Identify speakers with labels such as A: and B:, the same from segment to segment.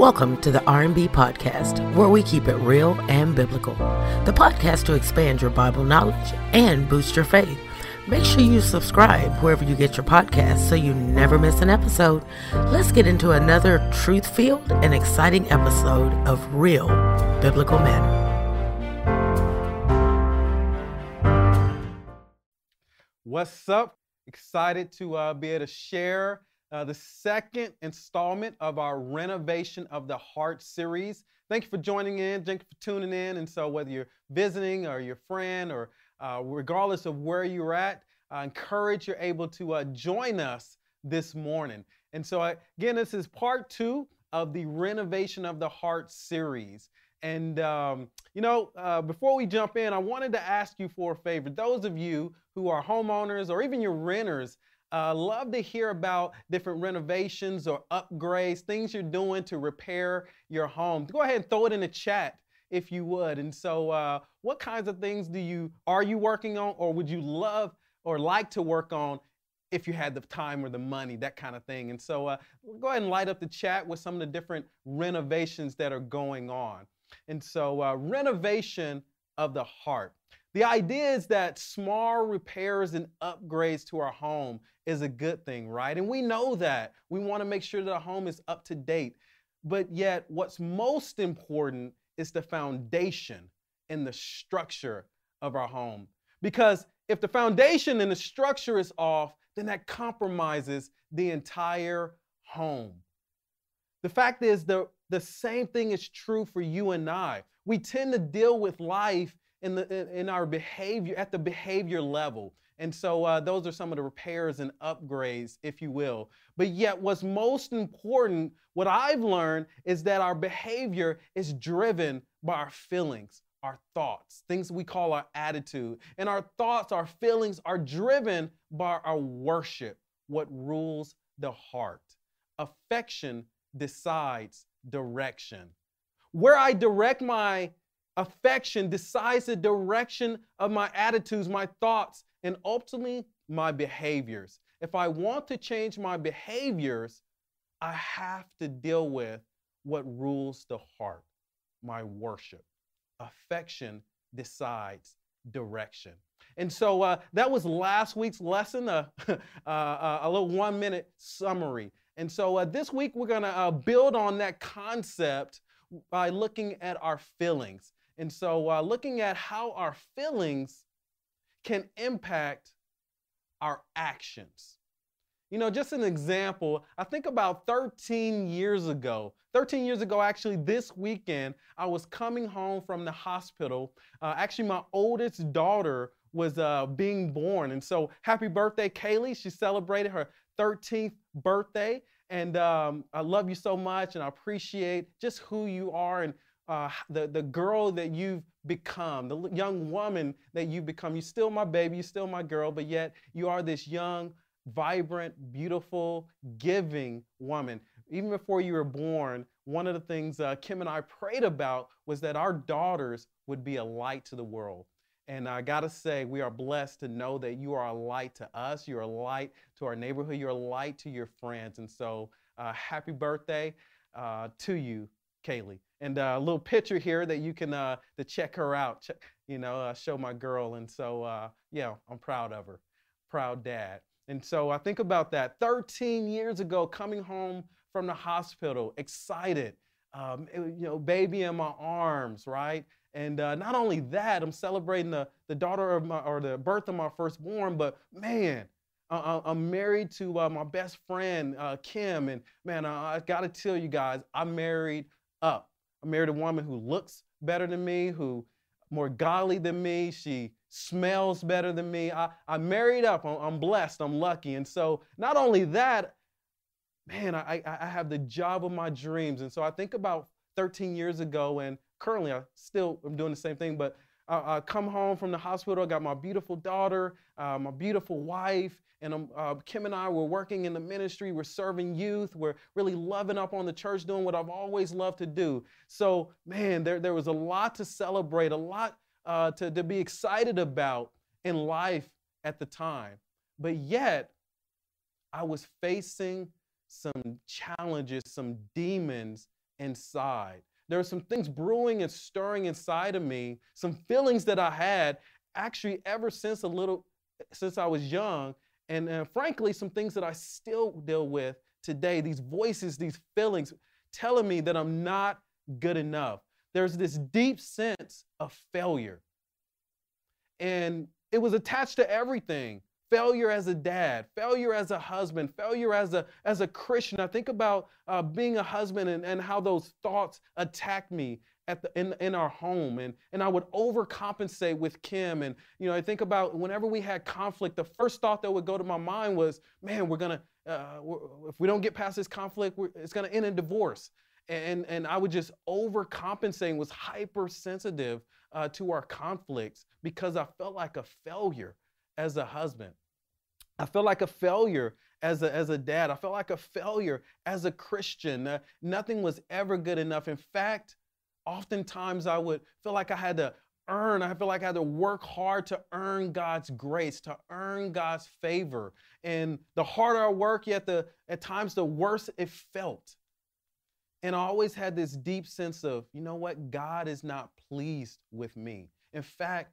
A: Welcome to the R&B podcast, where we keep it real and biblical. The podcast to expand your Bible knowledge and boost your faith. Make sure you subscribe wherever you get your podcasts so you never miss an episode. Let's get into another truth-filled and exciting episode of Real Biblical Manna.
B: What's up? Excited to uh, be able to share uh, the second installment of our Renovation of the Heart series. Thank you for joining in. Thank you for tuning in. And so, whether you're visiting or your friend, or uh, regardless of where you're at, I encourage you're able to uh, join us this morning. And so, again, this is part two of the Renovation of the Heart series. And, um, you know, uh, before we jump in, I wanted to ask you for a favor. Those of you who are homeowners or even your renters, uh, love to hear about different renovations or upgrades, things you're doing to repair your home. Go ahead and throw it in the chat if you would. And so, uh, what kinds of things do you are you working on, or would you love or like to work on if you had the time or the money, that kind of thing. And so, uh, go ahead and light up the chat with some of the different renovations that are going on. And so, uh, renovation of the heart. The idea is that small repairs and upgrades to our home is a good thing, right? And we know that. We want to make sure that our home is up to date. But yet, what's most important is the foundation and the structure of our home. Because if the foundation and the structure is off, then that compromises the entire home. The fact is, the, the same thing is true for you and I. We tend to deal with life in, the, in our behavior, at the behavior level. And so uh, those are some of the repairs and upgrades, if you will. But yet, what's most important, what I've learned, is that our behavior is driven by our feelings, our thoughts, things we call our attitude. And our thoughts, our feelings are driven by our worship, what rules the heart. Affection decides direction. Where I direct my affection decides the direction of my attitudes, my thoughts, and ultimately my behaviors. If I want to change my behaviors, I have to deal with what rules the heart, my worship. Affection decides direction. And so uh, that was last week's lesson, uh, uh, uh, a little one minute summary. And so uh, this week we're going to uh, build on that concept by looking at our feelings. And so looking at how our feelings can impact our actions. You know, just an example, I think about 13 years ago, 13 years ago, actually, this weekend, I was coming home from the hospital. Uh, actually, my oldest daughter was uh, being born. And so, happy birthday, Kaylee. She celebrated her 13th birthday. And um, I love you so much, and I appreciate just who you are and uh, the, the girl that you've become, the young woman that you become. You're still my baby, you're still my girl, but yet you are this young, vibrant, beautiful, giving woman. Even before you were born, one of the things uh, Kim and I prayed about was that our daughters would be a light to the world. And I gotta say, we are blessed to know that you are a light to us, you're a light to our neighborhood, you're a light to your friends. And so, uh, happy birthday uh, to you, Kaylee and uh, a little picture here that you can uh, to check her out. Check, you know, uh, show my girl, and so uh, yeah, I'm proud of her, proud dad. And so I think about that. 13 years ago, coming home from the hospital, excited, um, it, you know, baby in my arms, right? And uh, not only that, I'm celebrating the, the daughter of my, or the birth of my firstborn, but man, I'm married to uh, my best friend, uh, Kim. And man, I, I got to tell you guys, I married up. I married a woman who looks better than me, who more godly than me. She smells better than me. I, I married up. I'm, I'm blessed. I'm lucky. And so not only that, man, I, I have the job of my dreams. And so I think about 13 years ago, and currently I still am doing the same thing, but I, come home from the hospital. I got my beautiful daughter, uh, my beautiful wife, and um, uh, Kim and I were working in the ministry. We're serving youth. We're really loving up on the church, doing what I've always loved to do. So, man, there, there was a lot to celebrate, a lot uh, to, to be excited about in life at the time. But yet, I was facing some challenges, some demons inside. There were some things brewing and stirring inside of me, some feelings that I had actually ever since a little, since I was young, and uh, frankly, some things that I still deal with today. These voices, these feelings telling me that I'm not good enough. There's this deep sense of failure. And it was attached to everything failure as a dad, failure as a husband, failure as a, as a Christian. I think about uh, being a husband and, and how those thoughts attack me at the, in, in our home. And, and I would overcompensate with Kim. And, you know, I think about whenever we had conflict, the first thought that would go to my mind was, man, we're going to, uh, if we don't get past this conflict, it's going to end in divorce. And, and I would just overcompensate and was hypersensitive uh, to our conflicts because I felt like a failure as a husband. I felt like a failure as a, as a dad. I felt like a failure as a Christian. Uh, nothing was ever good enough. In fact, oftentimes I would feel like I had to earn, I feel like I had to work hard to earn God's grace, to earn God's favor. And the harder I work, yet the at times the worse it felt. And I always had this deep sense of, you know what, God is not pleased with me. In fact,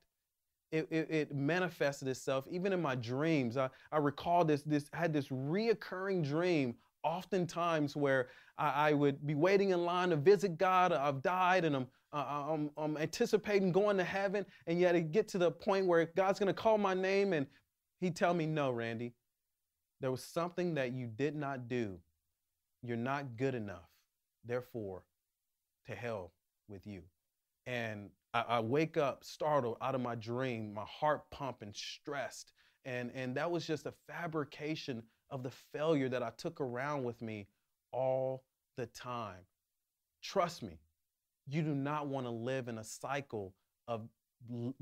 B: it, it, it, manifested itself even in my dreams. I, I recall this, this had this reoccurring dream oftentimes where I, I, would be waiting in line to visit God. I've died and I'm, uh, I'm, I'm anticipating going to heaven. And yet it get to the point where God's going to call my name and he'd tell me, no, Randy, there was something that you did not do. You're not good enough. Therefore, to hell with you. And I, I wake up startled out of my dream, my heart pumping, stressed. And, and that was just a fabrication of the failure that I took around with me all the time. Trust me, you do not want to live in a cycle of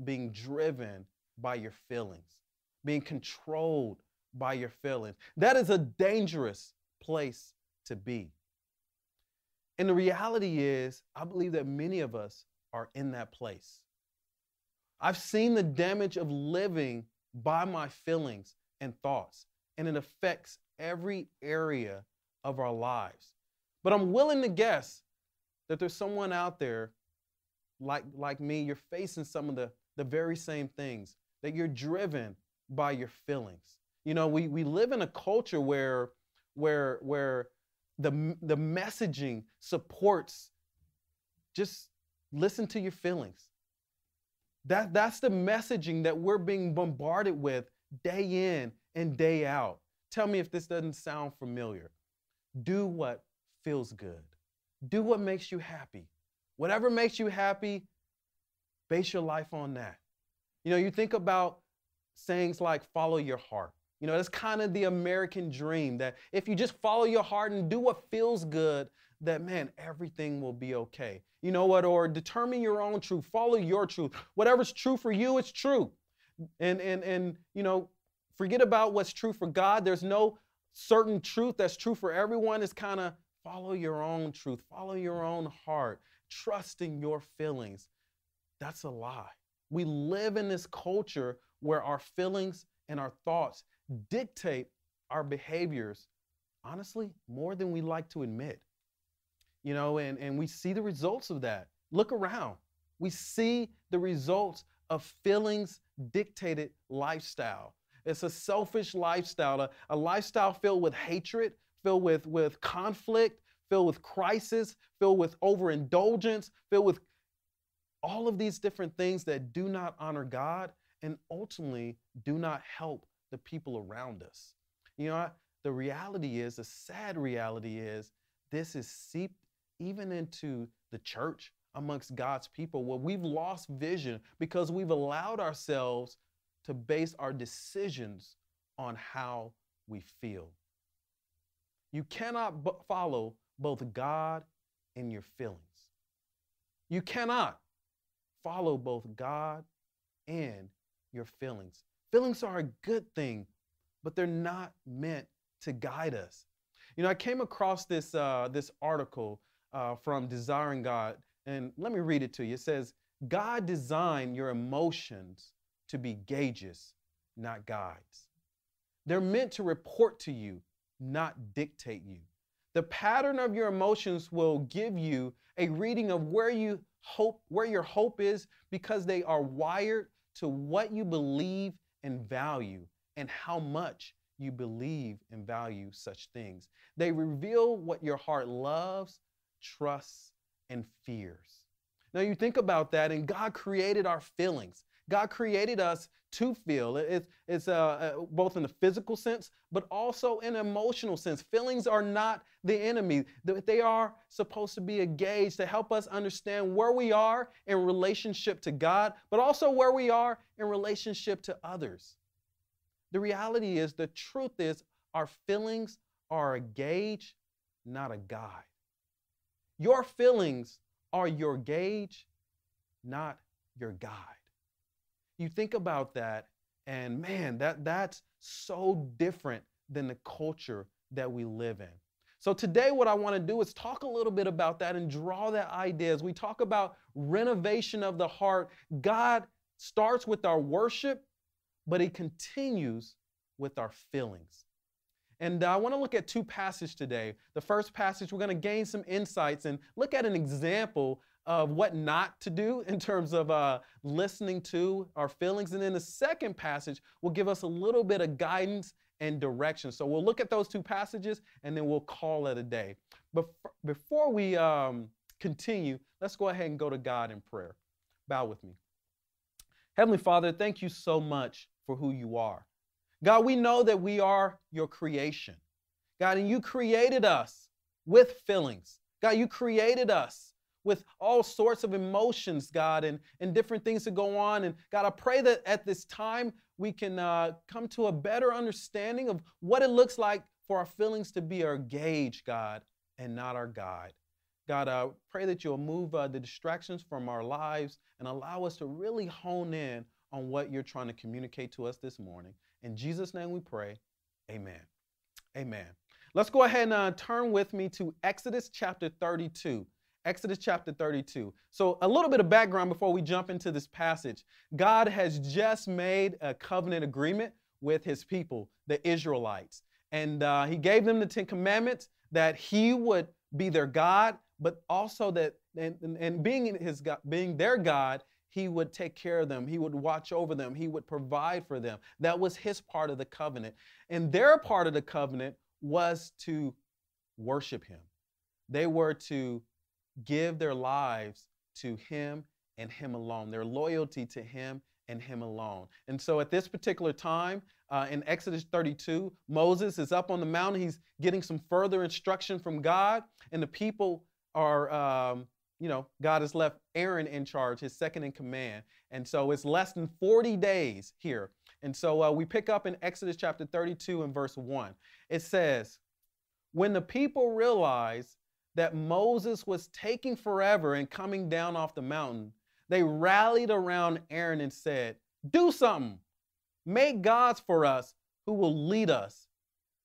B: being driven by your feelings, being controlled by your feelings. That is a dangerous place to be. And the reality is, I believe that many of us are in that place. I've seen the damage of living by my feelings and thoughts, and it affects every area of our lives. But I'm willing to guess that there's someone out there like, like me, you're facing some of the, the very same things, that you're driven by your feelings. You know, we, we live in a culture where, where, where the, the messaging supports just Listen to your feelings. That, that's the messaging that we're being bombarded with day in and day out. Tell me if this doesn't sound familiar. Do what feels good, do what makes you happy. Whatever makes you happy, base your life on that. You know, you think about sayings like follow your heart. You know, that's kind of the American dream that if you just follow your heart and do what feels good, that man, everything will be okay. You know what? Or determine your own truth, follow your truth. Whatever's true for you, it's true. And and and you know, forget about what's true for God. There's no certain truth that's true for everyone. It's kind of follow your own truth, follow your own heart, trusting your feelings. That's a lie. We live in this culture where our feelings and our thoughts dictate our behaviors, honestly, more than we like to admit you know, and, and we see the results of that. Look around. We see the results of feelings dictated lifestyle. It's a selfish lifestyle, a, a lifestyle filled with hatred, filled with, with conflict, filled with crisis, filled with overindulgence, filled with all of these different things that do not honor God and ultimately do not help the people around us. You know, the reality is, the sad reality is, this is seeped even into the church amongst God's people where we've lost vision because we've allowed ourselves to base our decisions on how we feel. You cannot b- follow both God and your feelings. You cannot follow both God and your feelings. Feelings are a good thing, but they're not meant to guide us. You know, I came across this, uh, this article uh, from Desiring God. And let me read it to you. It says, God designed your emotions to be gauges, not guides. They're meant to report to you, not dictate you. The pattern of your emotions will give you a reading of where you hope, where your hope is, because they are wired to what you believe and value and how much you believe and value such things. They reveal what your heart loves, trusts, and fears. Now, you think about that, and God created our feelings. God created us to feel. It's, it's uh, uh, both in the physical sense, but also in emotional sense. Feelings are not the enemy. They are supposed to be a gauge to help us understand where we are in relationship to God, but also where we are in relationship to others. The reality is, the truth is, our feelings are a gauge, not a guide. Your feelings are your gauge, not your guide. You think about that, and man, that, that's so different than the culture that we live in. So, today, what I want to do is talk a little bit about that and draw that idea. As we talk about renovation of the heart, God starts with our worship, but He continues with our feelings. And I want to look at two passages today. The first passage, we're going to gain some insights and look at an example of what not to do in terms of uh, listening to our feelings. And then the second passage will give us a little bit of guidance and direction. So we'll look at those two passages and then we'll call it a day. But before we um, continue, let's go ahead and go to God in prayer. Bow with me. Heavenly Father, thank you so much for who you are. God, we know that we are your creation. God, and you created us with feelings. God, you created us with all sorts of emotions, God, and, and different things that go on. And God, I pray that at this time we can uh, come to a better understanding of what it looks like for our feelings to be our gauge, God, and not our guide. God, I pray that you'll move uh, the distractions from our lives and allow us to really hone in on what you're trying to communicate to us this morning. In Jesus' name we pray. Amen. Amen. Let's go ahead and uh, turn with me to Exodus chapter 32. Exodus chapter 32. So, a little bit of background before we jump into this passage. God has just made a covenant agreement with his people, the Israelites. And uh, he gave them the Ten Commandments that he would be their God, but also that, and, and being, his God, being their God, he would take care of them. He would watch over them. He would provide for them. That was his part of the covenant. And their part of the covenant was to worship him. They were to give their lives to Him and Him alone, their loyalty to Him and Him alone. And so at this particular time, uh, in Exodus 32, Moses is up on the mountain. He's getting some further instruction from God, and the people are, um, you know, God has left Aaron in charge, his second in command. And so it's less than 40 days here. And so uh, we pick up in Exodus chapter 32 and verse 1. It says, When the people realized that Moses was taking forever and coming down off the mountain, they rallied around Aaron and said, Do something. Make gods for us who will lead us.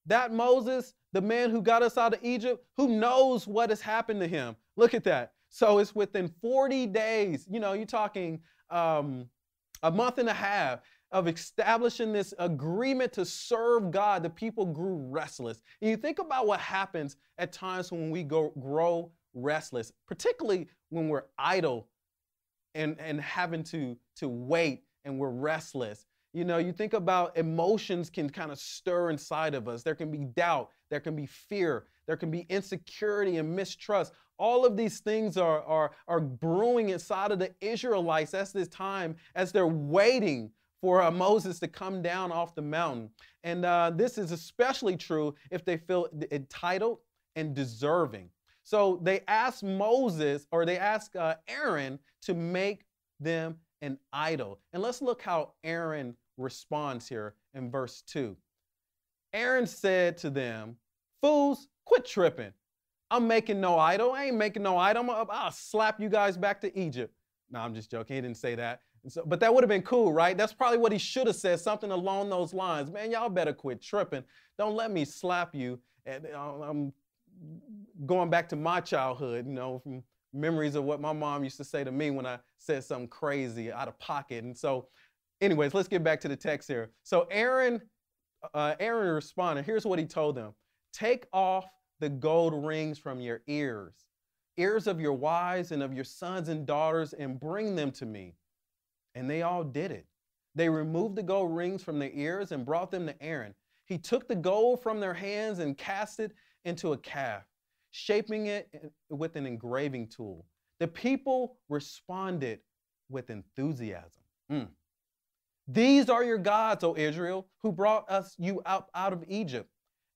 B: That Moses, the man who got us out of Egypt, who knows what has happened to him? Look at that. So it's within 40 days, you know, you're talking um, a month and a half of establishing this agreement to serve God, the people grew restless. And you think about what happens at times when we go, grow restless, particularly when we're idle and, and having to, to wait and we're restless. You know, you think about emotions can kind of stir inside of us. There can be doubt, there can be fear, there can be insecurity and mistrust. All of these things are, are, are brewing inside of the Israelites at this time as they're waiting for uh, Moses to come down off the mountain. And uh, this is especially true if they feel entitled and deserving. So they ask Moses, or they ask uh, Aaron to make them an idol. And let's look how Aaron responds here in verse 2. Aaron said to them, Fools, quit tripping. I'm making no idol. I ain't making no idol. I'll slap you guys back to Egypt. No, I'm just joking. He didn't say that. So, but that would have been cool, right? That's probably what he should have said, something along those lines. Man, y'all better quit tripping. Don't let me slap you. And uh, I'm going back to my childhood, you know, from memories of what my mom used to say to me when I said something crazy out of pocket. And so, anyways, let's get back to the text here. So Aaron, uh, Aaron responded. Here's what he told them: Take off the gold rings from your ears, ears of your wives and of your sons and daughters, and bring them to me. And they all did it. They removed the gold rings from their ears and brought them to Aaron. He took the gold from their hands and cast it into a calf, shaping it with an engraving tool. The people responded with enthusiasm. Mm. These are your gods, O Israel, who brought us you out, out of Egypt.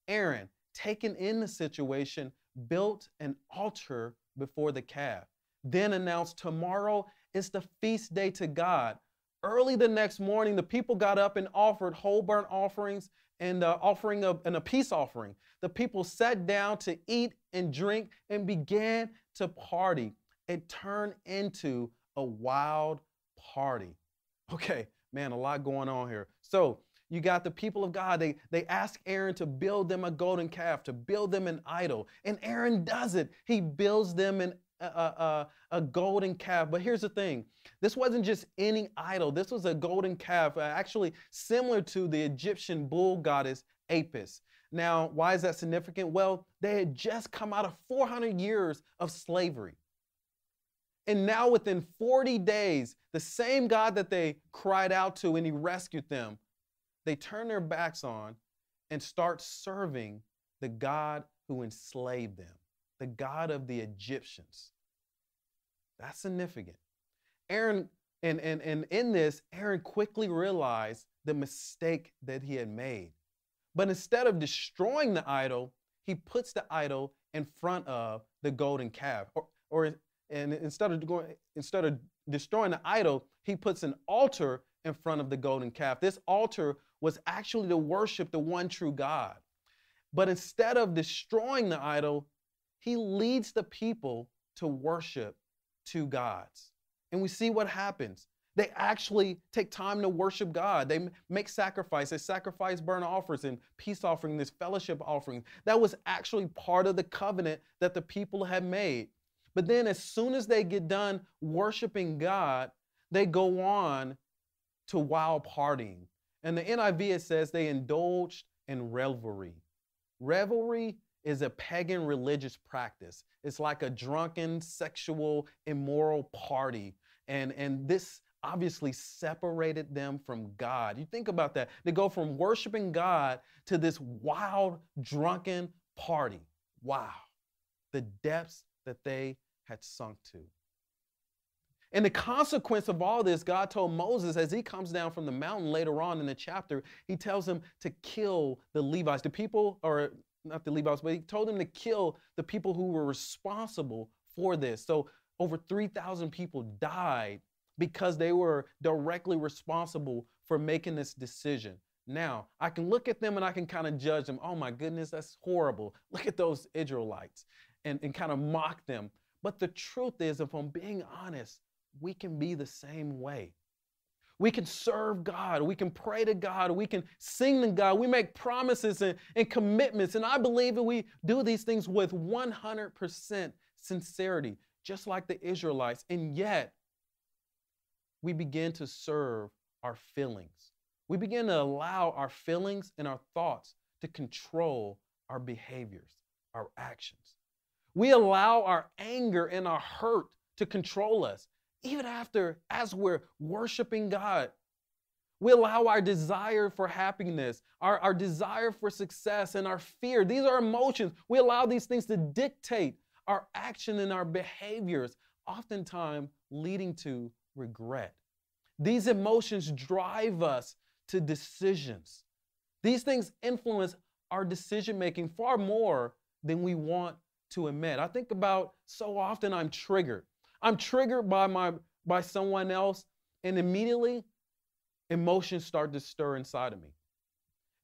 B: Aaron, taken in the situation, built an altar before the calf. Then announced, Tomorrow is the feast day to God. Early the next morning, the people got up and offered whole burnt offerings and uh, offering and a peace offering. The people sat down to eat and drink and began to party. It turned into a wild party. Okay, man, a lot going on here. So you got the people of God. They, they ask Aaron to build them a golden calf, to build them an idol. And Aaron does it. He builds them an, a, a, a golden calf. But here's the thing this wasn't just any idol, this was a golden calf, uh, actually similar to the Egyptian bull goddess Apis. Now, why is that significant? Well, they had just come out of 400 years of slavery. And now, within 40 days, the same God that they cried out to and He rescued them, they turn their backs on and start serving the God who enslaved them, the God of the Egyptians. That's significant. Aaron, and, and, and in this, Aaron quickly realized the mistake that he had made. But instead of destroying the idol, he puts the idol in front of the golden calf. Or, or and instead of going, instead of destroying the idol, he puts an altar in front of the golden calf. This altar was actually to worship the one true God. But instead of destroying the idol, he leads the people to worship two gods. And we see what happens. They actually take time to worship God. They make sacrifice. They sacrifice burnt offerings and peace offering, this fellowship offering. That was actually part of the covenant that the people had made. But then, as soon as they get done worshiping God, they go on to wild partying. And the NIV it says they indulged in revelry. Revelry is a pagan religious practice. It's like a drunken, sexual, immoral party. And, and this obviously separated them from God. You think about that. They go from worshiping God to this wild, drunken party. Wow. The depths that they had sunk to. And the consequence of all this, God told Moses as he comes down from the mountain later on in the chapter, he tells him to kill the Levites, the people, or not the Levites, but he told them to kill the people who were responsible for this. So over 3,000 people died because they were directly responsible for making this decision. Now, I can look at them and I can kind of judge them. Oh my goodness, that's horrible. Look at those Israelites and, and kind of mock them. But the truth is, if I'm being honest, we can be the same way. We can serve God. We can pray to God. We can sing to God. We make promises and, and commitments. And I believe that we do these things with 100% sincerity, just like the Israelites. And yet, we begin to serve our feelings. We begin to allow our feelings and our thoughts to control our behaviors, our actions. We allow our anger and our hurt to control us even after, as we're worshiping God, we allow our desire for happiness, our, our desire for success, and our fear. These are emotions. We allow these things to dictate our action and our behaviors, oftentimes leading to regret. These emotions drive us to decisions. These things influence our decision making far more than we want to admit. I think about so often I'm triggered. I'm triggered by my by someone else, and immediately emotions start to stir inside of me.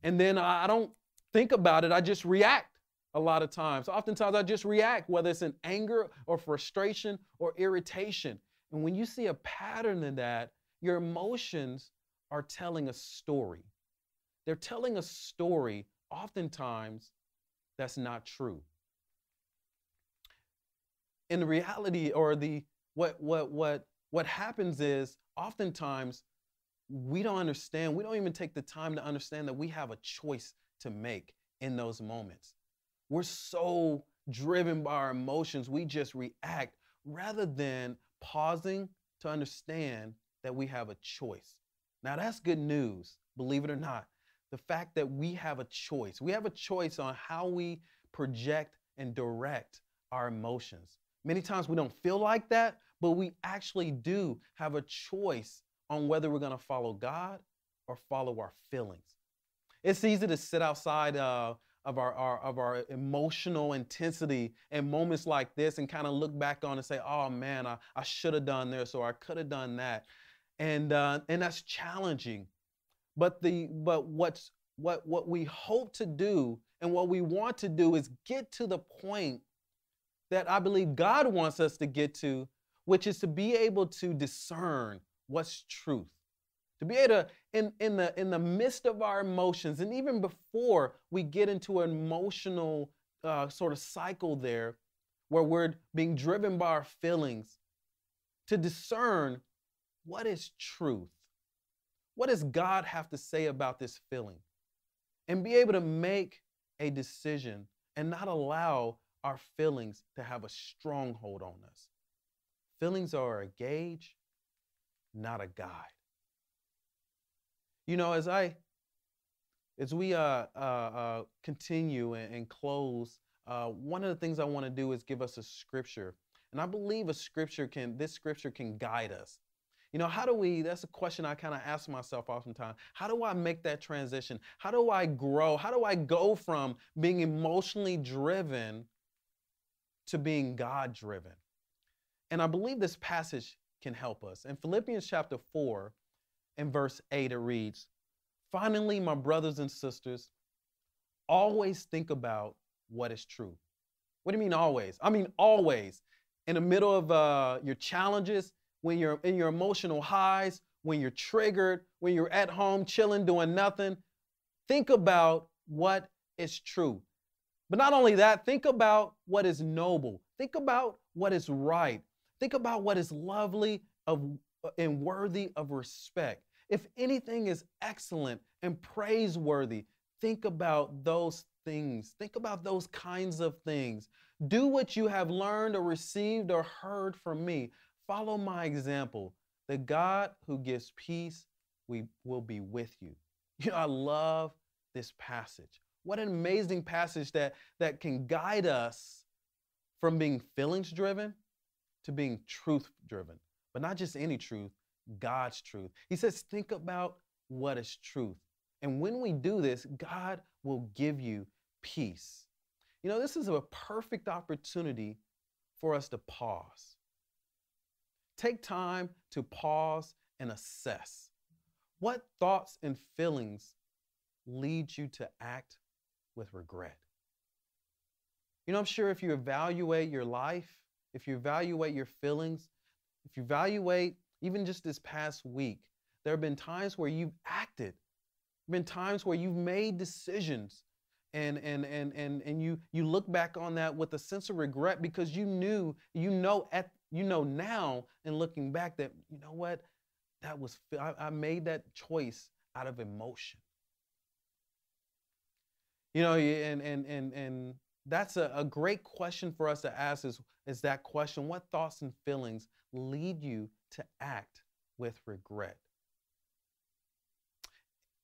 B: And then I don't think about it, I just react a lot of times. Oftentimes I just react, whether it's in anger or frustration or irritation. And when you see a pattern in that, your emotions are telling a story. They're telling a story, oftentimes, that's not true. In reality or the what, what, what, what happens is oftentimes we don't understand, we don't even take the time to understand that we have a choice to make in those moments. We're so driven by our emotions, we just react rather than pausing to understand that we have a choice. Now, that's good news, believe it or not. The fact that we have a choice. We have a choice on how we project and direct our emotions. Many times we don't feel like that, but we actually do have a choice on whether we're going to follow God or follow our feelings. It's easy to sit outside uh, of our, our, of our emotional intensity in moments like this and kind of look back on and say, oh man, I, I should have done this or I could have done that. And, uh, and that's challenging. But, the, but what's, what, what we hope to do and what we want to do is get to the point that I believe God wants us to get to, which is to be able to discern what's truth. To be able to in, in the in the midst of our emotions and even before we get into an emotional uh, sort of cycle there where we're being driven by our feelings to discern what is truth. What does god have to say about this feeling? And be able to make a decision and not allow our feelings to have a stronghold on us feelings are a gauge not a guide you know, as I, as we uh, uh, uh, continue and, and close, uh, one of the things I want to do is give us a scripture, and I believe a scripture can, this scripture can guide us. You know, how do we, that's a question I kind of ask myself oftentimes. How do I make that transition? How do I grow? How do I go from being emotionally driven to being God driven? And I believe this passage can help us. In Philippians chapter 4, in verse 8, it reads Finally, my brothers and sisters, always think about what is true. What do you mean always? I mean always. In the middle of uh, your challenges, when you're in your emotional highs, when you're triggered, when you're at home chilling, doing nothing, think about what is true. But not only that, think about what is noble. Think about what is right. Think about what is lovely of, and worthy of respect. If anything is excellent and praiseworthy, think about those things. Think about those kinds of things. Do what you have learned or received or heard from me. Follow my example. The God who gives peace we will be with you. You know, I love this passage. What an amazing passage that, that can guide us from being feelings driven to being truth driven. But not just any truth, God's truth. He says, think about what is truth. And when we do this, God will give you peace. You know, this is a perfect opportunity for us to pause. Take time to pause and assess. What thoughts and feelings lead you to act with regret? You know, I'm sure if you evaluate your life, if you evaluate your feelings, if you evaluate even just this past week, there have been times where you've acted, been times where you've made decisions and and and and and you you look back on that with a sense of regret because you knew you know at you know now and looking back that you know what that was I, I made that choice out of emotion you know and and and and that's a, a great question for us to ask is is that question what thoughts and feelings lead you to act with regret?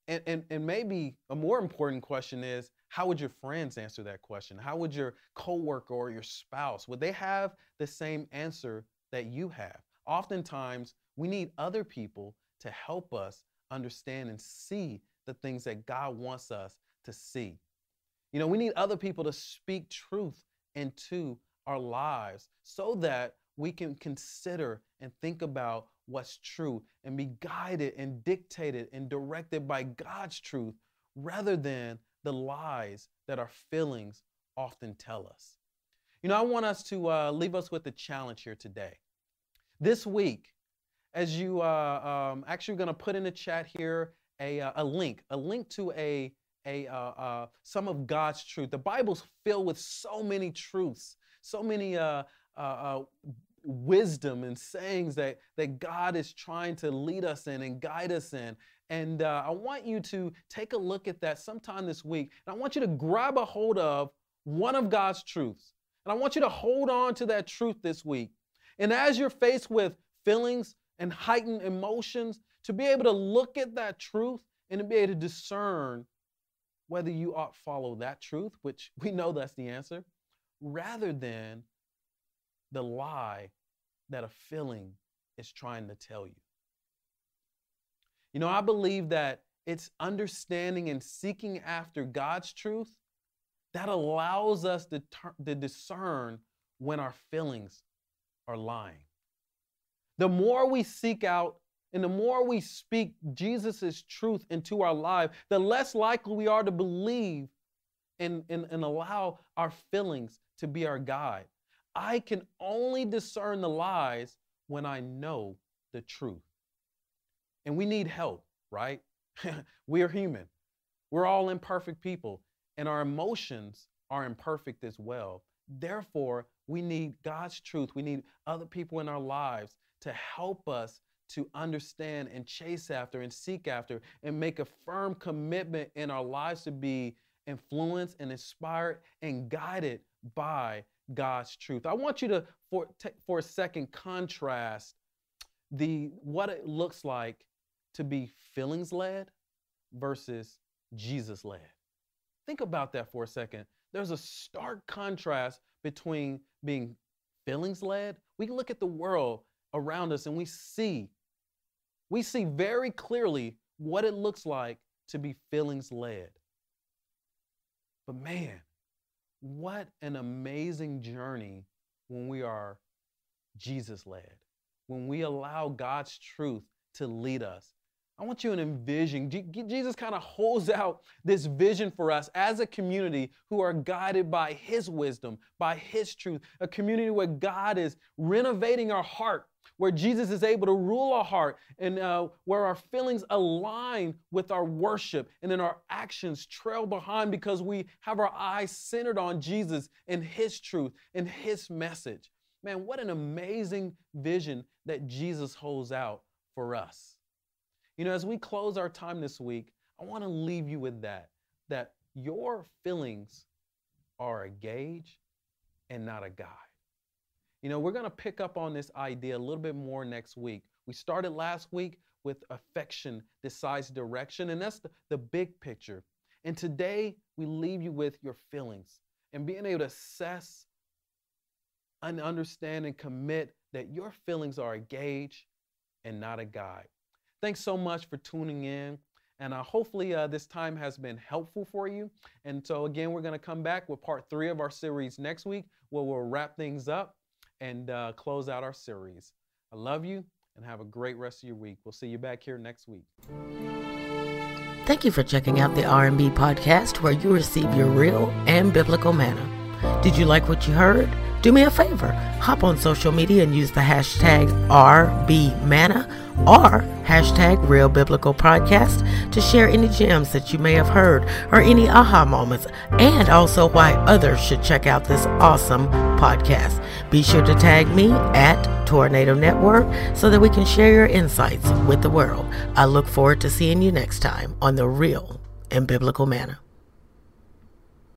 B: And, and, and maybe a more important question is how would your friends answer that question? How would your coworker or your spouse, would they have the same answer that you have? Oftentimes, we need other people to help us understand and see the things that God wants us to see. You know, we need other people to speak truth into our lives so that we can consider and think about what's true and be guided and dictated and directed by God's truth rather than the lies that our feelings often tell us. You know, I want us to uh, leave us with a challenge here today. This week, as you uh, um, actually going to put in the chat here a, uh, a link, a link to a, a uh, uh, some of God's truth. The Bible's filled with so many truths, so many uh, uh, wisdom and sayings that, that God is trying to lead us in and guide us in. And uh, I want you to take a look at that sometime this week. And I want you to grab a hold of one of God's truths. And I want you to hold on to that truth this week. And as you're faced with feelings and heightened emotions, to be able to look at that truth and to be able to discern whether you ought follow that truth, which we know that's the answer, rather than the lie that a feeling is trying to tell you. You know, I believe that it's understanding and seeking after God's truth that allows us to, to discern when our feelings are lying. The more we seek out and the more we speak Jesus' truth into our life, the less likely we are to believe and, and, and allow our feelings to be our guide. I can only discern the lies when I know the truth. And we need help, right? we are human. We're all imperfect people, and our emotions are imperfect as well. Therefore, we need God's truth. We need other people in our lives to help us to understand and chase after and seek after and make a firm commitment in our lives to be influenced and inspired and guided by God's truth. I want you to for, for a second contrast the what it looks like to be feelings led versus Jesus led. Think about that for a second. There's a stark contrast between being feelings led. We look at the world around us and we see we see very clearly what it looks like to be feelings led. But man, what an amazing journey when we are Jesus led, when we allow God's truth to lead us. I want you to envision, Jesus kind of holds out this vision for us as a community who are guided by His wisdom, by His truth, a community where God is renovating our heart where Jesus is able to rule our heart and uh, where our feelings align with our worship and then our actions trail behind because we have our eyes centered on Jesus and His truth and His message. Man, what an amazing vision that Jesus holds out for us. You know, as we close our time this week, I want to leave you with that that your feelings are a gauge and not a guide. You know, we're going to pick up on this idea a little bit more next week. We started last week with affection decides direction, and that's the, the big picture. And today, we leave you with your feelings and being able to assess and understand and commit that your feelings are a gauge and not a guide. Thanks so much for tuning in. And uh, hopefully, uh, this time has been helpful for you. And so, again, we're going to come back with part three of our series next week where we'll wrap things up and uh, close out our series. I love you and have a great rest of your week. We'll see you back here next week.
A: Thank you for checking out the R&B podcast where you receive your real and biblical manna. Did you like what you heard? Do me a favor, hop on social media and use the hashtag RBManna or hashtag Real Biblical Podcast to share any gems that you may have heard or any aha moments, and also why others should check out this awesome podcast. Be sure to tag me at Tornado Network so that we can share your insights with the world. I look forward to seeing you next time on the Real and Biblical Manna.